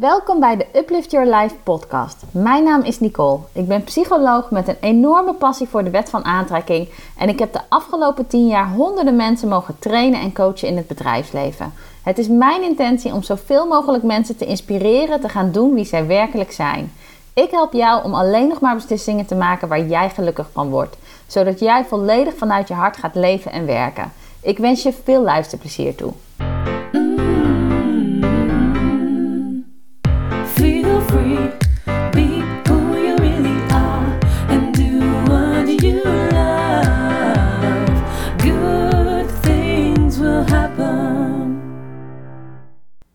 Welkom bij de Uplift Your Life podcast. Mijn naam is Nicole. Ik ben psycholoog met een enorme passie voor de wet van aantrekking en ik heb de afgelopen 10 jaar honderden mensen mogen trainen en coachen in het bedrijfsleven. Het is mijn intentie om zoveel mogelijk mensen te inspireren te gaan doen wie zij werkelijk zijn. Ik help jou om alleen nog maar beslissingen te maken waar jij gelukkig van wordt, zodat jij volledig vanuit je hart gaat leven en werken. Ik wens je veel luisterplezier toe.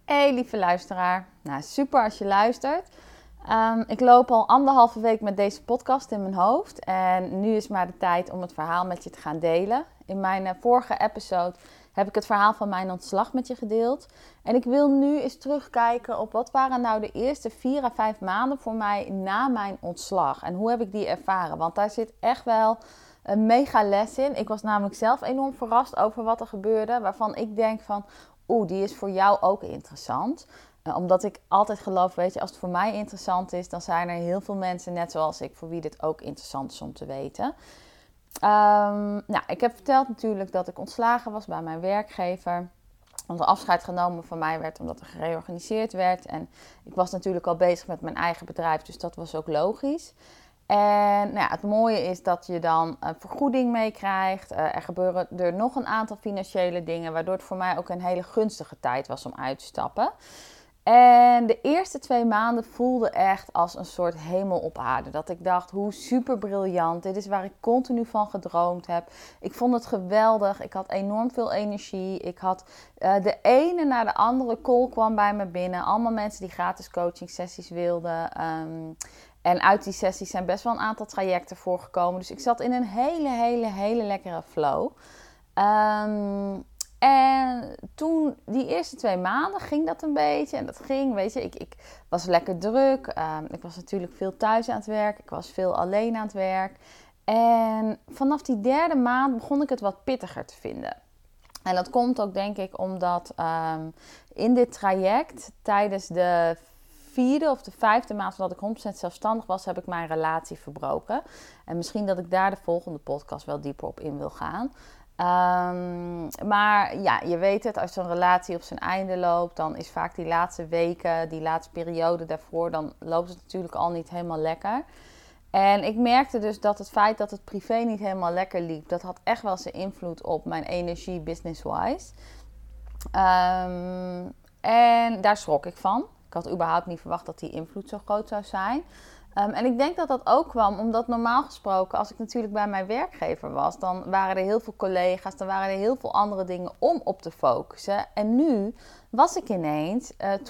Hey lieve luisteraar, nou super als je luistert. Ehm, ik loop al anderhalve week met deze podcast in mijn hoofd en nu is maar de tijd om het verhaal met je te gaan delen. In mijn eh, vorige episode heb ik het verhaal van mijn ontslag met je gedeeld. En ik wil nu eens terugkijken op wat waren nou de eerste vier à vijf maanden voor mij na mijn ontslag. En hoe heb ik die ervaren? Want daar zit echt wel een mega les in. Ik was namelijk zelf enorm verrast over wat er gebeurde. Waarvan ik denk van, oeh, die is voor jou ook interessant. Uh, omdat ik altijd geloof, weet je, als het voor mij interessant is, dan zijn er heel veel mensen, net zoals ik, voor wie dit ook interessant is om te weten. Um, nou, ik heb verteld natuurlijk dat ik ontslagen was bij mijn werkgever. Want er afscheid genomen van mij werd omdat er gereorganiseerd werd. En ik was natuurlijk al bezig met mijn eigen bedrijf, dus dat was ook logisch. En nou ja, het mooie is dat je dan een vergoeding meekrijgt. Uh, er gebeuren er nog een aantal financiële dingen, waardoor het voor mij ook een hele gunstige tijd was om uit te stappen. En de eerste twee maanden voelde echt als een soort hemel op aarde. Dat ik dacht, hoe super briljant. Dit is waar ik continu van gedroomd heb. Ik vond het geweldig. Ik had enorm veel energie. Ik had uh, de ene na de andere call kwam bij me binnen. Allemaal mensen die gratis coaching sessies wilden. Um, en uit die sessies zijn best wel een aantal trajecten voorgekomen. Dus ik zat in een hele, hele, hele lekkere flow. Um, en toen, die eerste twee maanden, ging dat een beetje. En dat ging, weet je, ik, ik was lekker druk. Um, ik was natuurlijk veel thuis aan het werk. Ik was veel alleen aan het werk. En vanaf die derde maand begon ik het wat pittiger te vinden. En dat komt ook, denk ik, omdat um, in dit traject, tijdens de vierde of de vijfde maand dat ik 100% zelfstandig was, heb ik mijn relatie verbroken. En misschien dat ik daar de volgende podcast wel dieper op in wil gaan. Um, maar ja, je weet het, als zo'n relatie op zijn einde loopt, dan is vaak die laatste weken, die laatste periode daarvoor, dan loopt het natuurlijk al niet helemaal lekker. En ik merkte dus dat het feit dat het privé niet helemaal lekker liep, dat had echt wel zijn invloed op mijn energie business-wise. Um, en daar schrok ik van. Ik had überhaupt niet verwacht dat die invloed zo groot zou zijn. Um, en ik denk dat dat ook kwam omdat normaal gesproken, als ik natuurlijk bij mijn werkgever was, dan waren er heel veel collega's, dan waren er heel veel andere dingen om op te focussen. En nu was ik ineens uh, 24/7,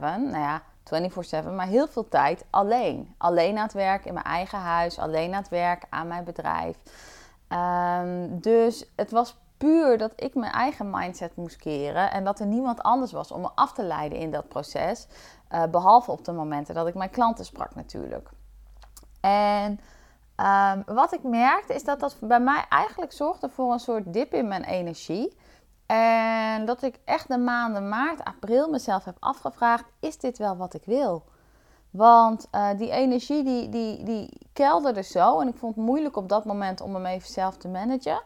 nou ja, 24/7, maar heel veel tijd alleen. Alleen aan het werk in mijn eigen huis, alleen aan het werk aan mijn bedrijf. Um, dus het was puur dat ik mijn eigen mindset moest keren en dat er niemand anders was om me af te leiden in dat proces. Uh, behalve op de momenten dat ik mijn klanten sprak natuurlijk. En um, wat ik merkte is dat dat bij mij eigenlijk zorgde voor een soort dip in mijn energie. En dat ik echt de maanden maart, april mezelf heb afgevraagd: is dit wel wat ik wil? Want uh, die energie die, die, die kelderde zo. En ik vond het moeilijk op dat moment om hem even zelf te managen.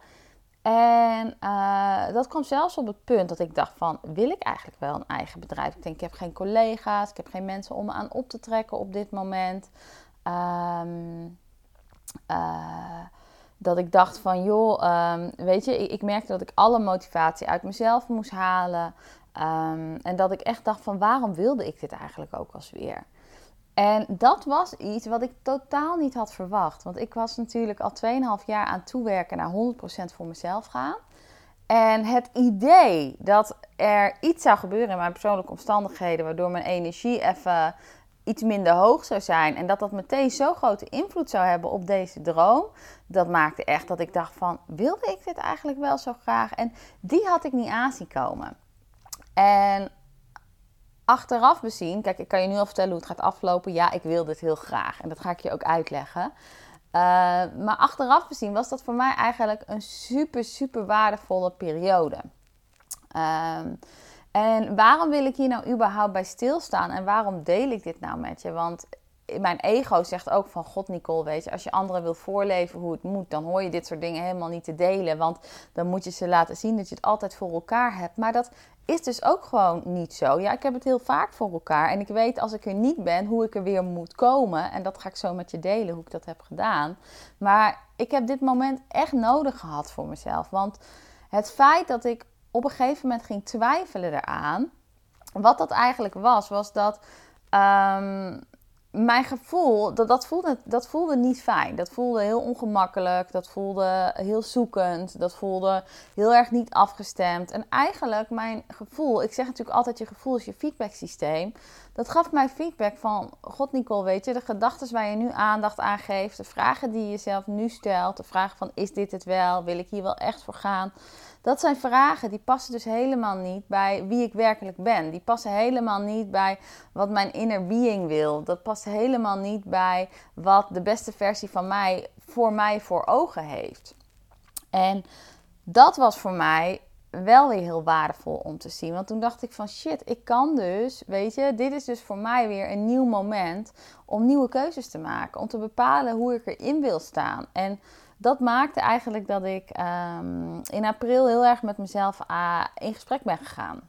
En uh, dat kwam zelfs op het punt dat ik dacht van, wil ik eigenlijk wel een eigen bedrijf? Ik denk, ik heb geen collega's, ik heb geen mensen om me aan op te trekken op dit moment. Um, uh, dat ik dacht van, joh, um, weet je, ik, ik, merkte dat ik alle motivatie uit mezelf moest halen. Um, en dat ik echt dacht van, waarom wilde ik dit eigenlijk ook als weer? En dat was iets wat ik totaal niet had verwacht. Want ik was natuurlijk al 2,5 jaar aan toewerken naar 100% voor mezelf gaan. En het idee dat er iets zou gebeuren in mijn persoonlijke omstandigheden, waardoor mijn energie even iets minder hoog zou zijn en dat dat meteen zo grote invloed zou hebben op deze droom, dat maakte echt dat ik dacht van, wilde ik dit eigenlijk wel zo graag? En die had ik niet aanzien komen. En achteraf bezien, kijk, ik kan je nu al vertellen hoe het gaat aflopen. Ja, ik wil dit heel graag en dat ga ik je ook uitleggen. Uh, maar achteraf bezien was dat voor mij eigenlijk een super, super waardevolle periode. Um, En waarom wil ik hier nou überhaupt bij stilstaan? En waarom deel ik dit nou met je? Want mijn ego zegt ook van God Nicole, weet je, als je anderen wil voorleven hoe het moet, dan hoor je dit soort dingen helemaal niet te delen. Want dan moet je ze laten zien dat je het altijd voor elkaar hebt. Maar dat is dus ook gewoon niet zo. Ja, ik heb het heel vaak voor elkaar. En ik weet als ik er niet ben, hoe ik er weer moet komen. En dat ga ik zo met je delen, hoe ik dat heb gedaan. Maar ik heb dit moment echt nodig gehad voor mezelf. Want het feit dat ik op een gegeven moment ging twijfelen eraan. Wat dat eigenlijk was, was dat ehm, mijn gevoel, dat, dat, voelde, dat voelde niet fijn. Dat voelde heel ongemakkelijk. Dat voelde heel zoekend. Dat voelde heel erg niet afgestemd. En eigenlijk mijn gevoel, ik zeg natuurlijk altijd je gevoel is je feedbacksysteem. Dat gaf mij feedback van, god Nicole, weet je, de gedachten waar je nu aandacht aan geeft. De vragen die je jezelf nu stelt. De vraag van, is dit het wel? Wil ik hier wel echt voor gaan? Dat zijn vragen die passen dus helemaal niet bij wie ik werkelijk ben. Die passen helemaal niet bij wat mijn inner being wil. Dat past helemaal niet bij wat de beste versie van mij voor mij voor ogen heeft. En dat was voor mij wel weer heel waardevol om te zien. Want toen dacht ik van shit, ik kan dus, weet je, dit is dus voor mij weer een nieuw moment om nieuwe keuzes te maken. Om te bepalen hoe ik erin wil staan. En dat maakte eigenlijk dat ik ehm, in april heel erg met mezelf uh, in gesprek ben gegaan.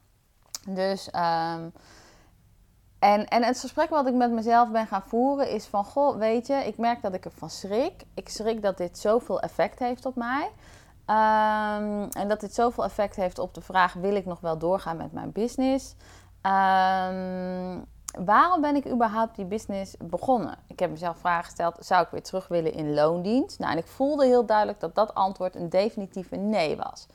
Dus, um, en, en het gesprek wat ik met mezelf ben gaan voeren is van, goh, weet je, ik merk dat ik ervan schrik. Ik schrik dat dit zoveel effect heeft op mij. Um, en dat dit zoveel effect heeft op de vraag, wil ik nog wel doorgaan met mijn business? Um, waarom ben ik überhaupt die business begonnen? Ik heb mezelf vragen gesteld, zou ik weer terug willen in loondienst? Nou, en ik voelde heel duidelijk dat dat antwoord een definitieve nee was.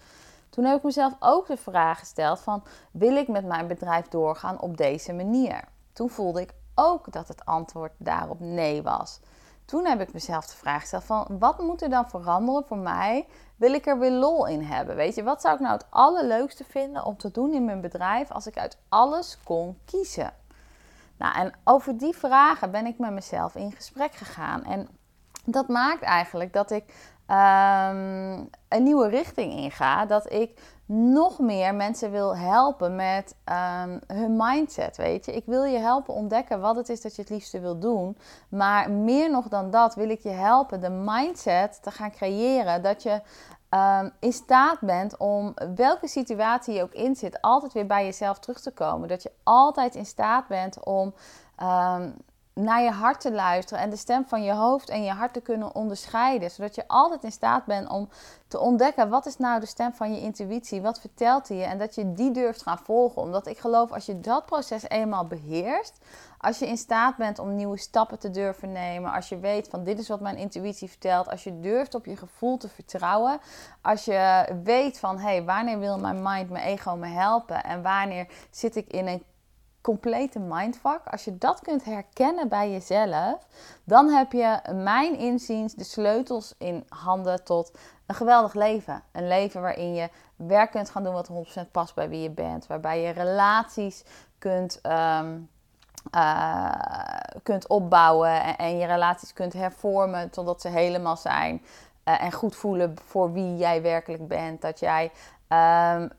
Toen heb ik mezelf ook de vraag gesteld van, wil ik met mijn bedrijf doorgaan op deze manier? Toen voelde ik ook dat het antwoord daarop nee was. Toen heb ik mezelf de vraag gesteld van, wat moet er dan veranderen voor mij? Wil ik er weer lol in hebben? Weet je, wat zou ik nou het allerleukste vinden om te doen in mijn bedrijf als ik uit alles kon kiezen? Nou, en over die vragen ben ik met mezelf in gesprek gegaan. En dat maakt eigenlijk dat ik um, een nieuwe richting inga. Dat ik nog meer mensen wil helpen met um, hun mindset. Weet je, ik wil je helpen ontdekken wat het is dat je het liefste wil doen. Maar meer nog dan dat wil ik je helpen de mindset te gaan creëren. Dat je um, in staat bent om welke situatie je ook in zit, altijd weer bij jezelf terug te komen. Dat je altijd in staat bent om naar je hart te luisteren en de stem van je hoofd en je hart te kunnen onderscheiden. Zodat je altijd in staat bent om te ontdekken wat is nou de stem van je intuïtie, wat vertelt hij je en dat je die durft gaan volgen. Omdat ik geloof als je dat proces eenmaal beheerst, als je in staat bent om nieuwe stappen te durven nemen, als je weet van dit is wat mijn intuïtie vertelt, als je durft op je gevoel te vertrouwen, als je weet van hé, hey, wanneer wil mijn mind, mijn ego me helpen en wanneer zit ik in een complete mindfuck. Als je dat kunt herkennen bij jezelf, dan heb je, mijn inziens, de sleutels in handen tot een geweldig leven. Een leven waarin je werk kunt gaan doen wat 100% past bij wie je bent. Waarbij je relaties kunt, um, uh, kunt opbouwen en, je relaties kunt hervormen totdat ze helemaal zijn. Uh, en goed voelen voor wie jij werkelijk bent. Dat jij Um,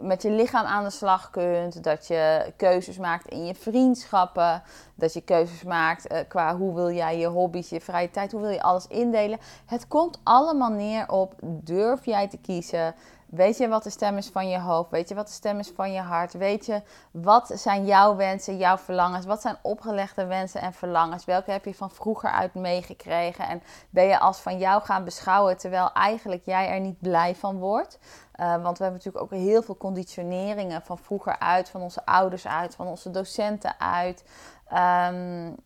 met je lichaam aan de slag kunt. Dat je keuzes maakt in je vriendschappen. Dat je keuzes maakt uh, qua hoe wil jij je hobby's, je vrije tijd, hoe wil je alles indelen. Het komt allemaal neer op durf jij te kiezen. Weet je wat de stem is van je hoofd? Weet je wat de stem is van je hart? Weet je wat zijn jouw wensen, jouw verlangens? Wat zijn opgelegde wensen en verlangens? Welke heb je van vroeger uit meegekregen? En ben je als van jou gaan beschouwen terwijl eigenlijk jij er niet blij van wordt? Uh, want we hebben natuurlijk ook heel veel conditioneringen van vroeger uit, van onze ouders uit, van onze docenten uit. Um,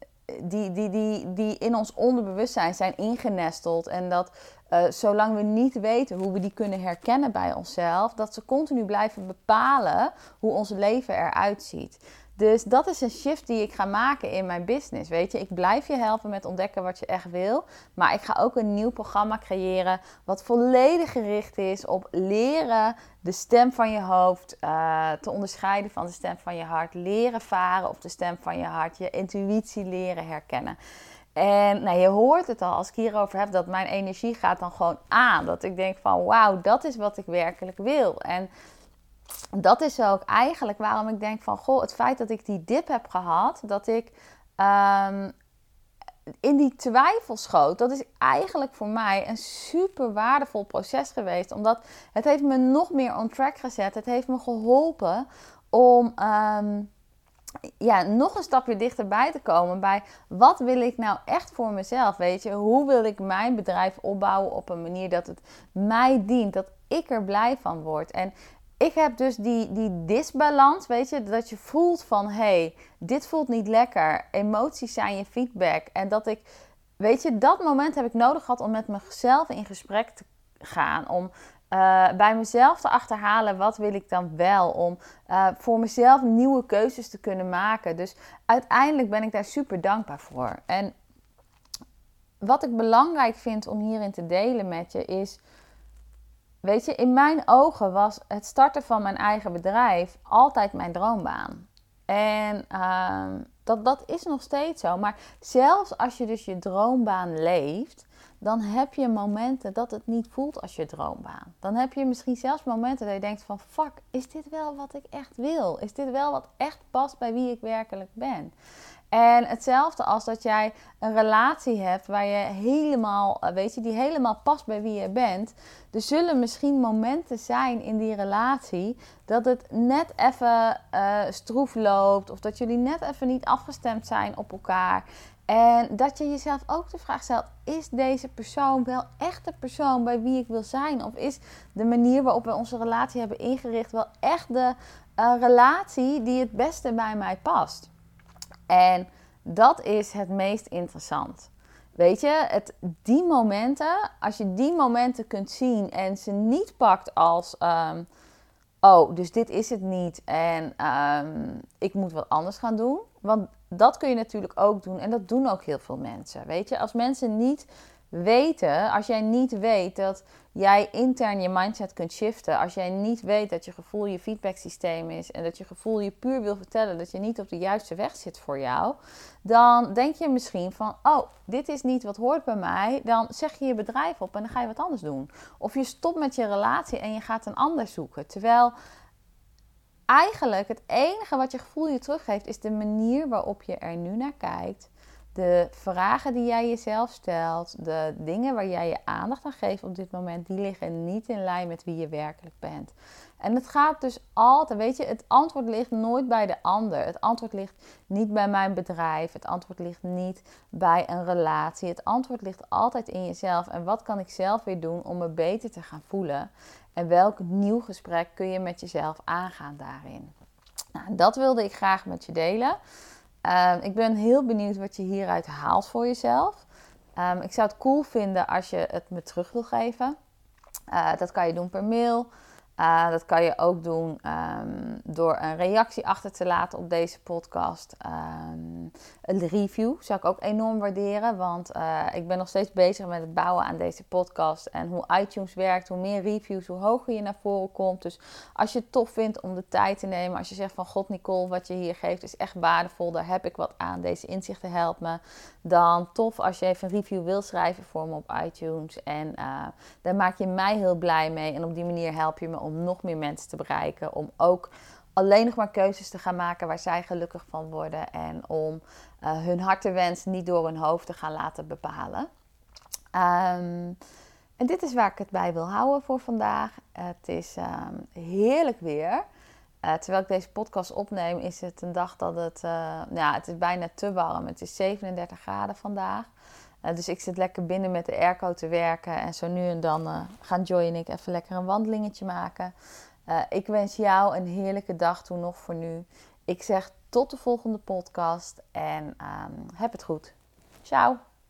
die, die, die, die in ons onderbewustzijn zijn ingenesteld. En dat uh, zolang we niet weten hoe we die kunnen herkennen bij onszelf, dat ze continu blijven bepalen hoe ons leven eruit ziet. Dus dat is een shift die ik ga maken in mijn business. Weet je, ik blijf je helpen met ontdekken wat je echt wil. Maar ik ga ook een nieuw programma creëren. Wat volledig gericht is op leren de stem van je hoofd uh, te onderscheiden van de stem van je hart. Leren varen op de stem van je hart. Je intuïtie leren herkennen. En nou, je hoort het al als ik hierover heb, dat mijn energie gaat dan gewoon aan. Dat ik denk van wauw, dat is wat ik werkelijk wil. En dat is ook eigenlijk waarom ik denk van, goh, het feit dat ik die dip heb gehad, dat ik ehm, in die twijfel schoot, dat is eigenlijk voor mij een super waardevol proces geweest. Omdat het heeft me nog meer on track gezet. Het heeft me geholpen om ehm, ja, nog een stapje dichterbij te komen bij wat wil ik nou echt voor mezelf? Weet je, hoe wil ik mijn bedrijf opbouwen op een manier dat het mij dient, dat ik er blij van word. En ik heb dus die, die disbalans, weet je, dat je voelt van hé, hey, dit voelt niet lekker. Emoties zijn je feedback. En dat ik, weet je, dat moment heb ik nodig gehad om met mezelf in gesprek te gaan. Om uh, bij mezelf te achterhalen wat wil ik dan wel. Om uh, voor mezelf nieuwe keuzes te kunnen maken. Dus uiteindelijk ben ik daar super dankbaar voor. En wat ik belangrijk vind om hierin te delen met je is Weet je, in mijn ogen was het starten van mijn eigen bedrijf altijd mijn droombaan. En uh, dat, dat is nog steeds zo. Maar zelfs als je dus je droombaan leeft, dan heb je momenten dat het niet voelt als je droombaan. Dan heb je misschien zelfs momenten dat je denkt van fuck, is dit wel wat ik echt wil? Is dit wel wat echt past bij wie ik werkelijk ben? En hetzelfde als dat jij een relatie hebt waar je helemaal, eh, weet je, die helemaal past bij wie je bent. Er zullen misschien momenten zijn in die relatie dat het net even uh, stroef loopt of dat jullie net even niet afgestemd zijn op elkaar. En dat je jezelf ook de vraag stelt: is deze persoon wel echt de persoon bij wie ik wil zijn? Of is de manier waarop we onze relatie hebben ingericht wel echt de uh, relatie die het beste bij mij past? En dat is het meest interessant. Weet je, het, die momenten, als je die momenten kunt zien en ze niet pakt als, um, oh, dus dit is het niet en um, ik moet wat anders gaan doen. Want dat kun je natuurlijk ook doen en dat doen ook heel veel mensen. Weet je, als mensen niet weten, als jij niet weet dat jij intern je mindset kunt shiften, als jij niet weet dat je gevoel je feedback systeem is en dat je gevoel je puur wil vertellen dat je niet op de juiste weg zit voor jou, dan denk je misschien van, oh, dit is niet wat hoort bij mij, dan zeg je je bedrijf op en dan ga je wat anders doen. Of je stopt met je relatie en je gaat een ander zoeken. Terwijl eigenlijk het enige wat je gevoel je teruggeeft is de manier waarop je er nu naar kijkt de vragen die jij jezelf stelt, de dingen waar jij je aandacht aan geeft op dit moment, die liggen niet in lijn met wie je werkelijk bent. En het gaat dus altijd, weet je, het antwoord ligt nooit bij de ander. Het antwoord ligt niet bij mijn bedrijf. Het antwoord ligt niet bij een relatie. Het antwoord ligt altijd in jezelf. En wat kan ik zelf weer doen om me beter te gaan voelen? En welk nieuw gesprek kun je met jezelf aangaan daarin? Nou, dat wilde ik graag met je delen. Um, ik ben heel benieuwd wat je hieruit haalt voor jezelf. Um, ik zou het cool vinden als je het me terug wil geven. Uh, dat kan je doen per mail. Uh, dat kan je ook doen um, door een reactie achter te laten op deze podcast. Um, een review zou ik ook enorm waarderen, want uh, ik ben nog steeds bezig met het bouwen aan deze podcast. En hoe iTunes werkt, hoe meer reviews, hoe hoger je naar voren komt. Dus als je het tof vindt om de tijd te nemen, als je zegt van God Nicole, wat je hier geeft is echt waardevol, daar heb ik wat aan, deze inzichten helpen me. Dan tof als je even een review wil schrijven voor me op iTunes. En uh, daar maak je mij heel blij mee en op die manier help je me om nog meer mensen te bereiken. Om ook alleen nog maar keuzes te gaan maken waar zij gelukkig van worden. En om uh, hun hartenwens niet door hun hoofd te gaan laten bepalen. Um, en dit is waar ik het bij wil houden voor vandaag. Het is um, heerlijk weer. Uh, terwijl ik deze podcast opneem, is het een dag dat het, uh, het is bijna te warm. Het is 37 graden vandaag. Uh, dus ik zit lekker binnen met de airco te werken. En zo nu en dan uh, gaan Joy en ik even lekker een wandelingetje maken. Uh, ik wens jou een heerlijke dag toe nog voor nu. Ik zeg tot de volgende podcast en um, heb het goed. Ciao.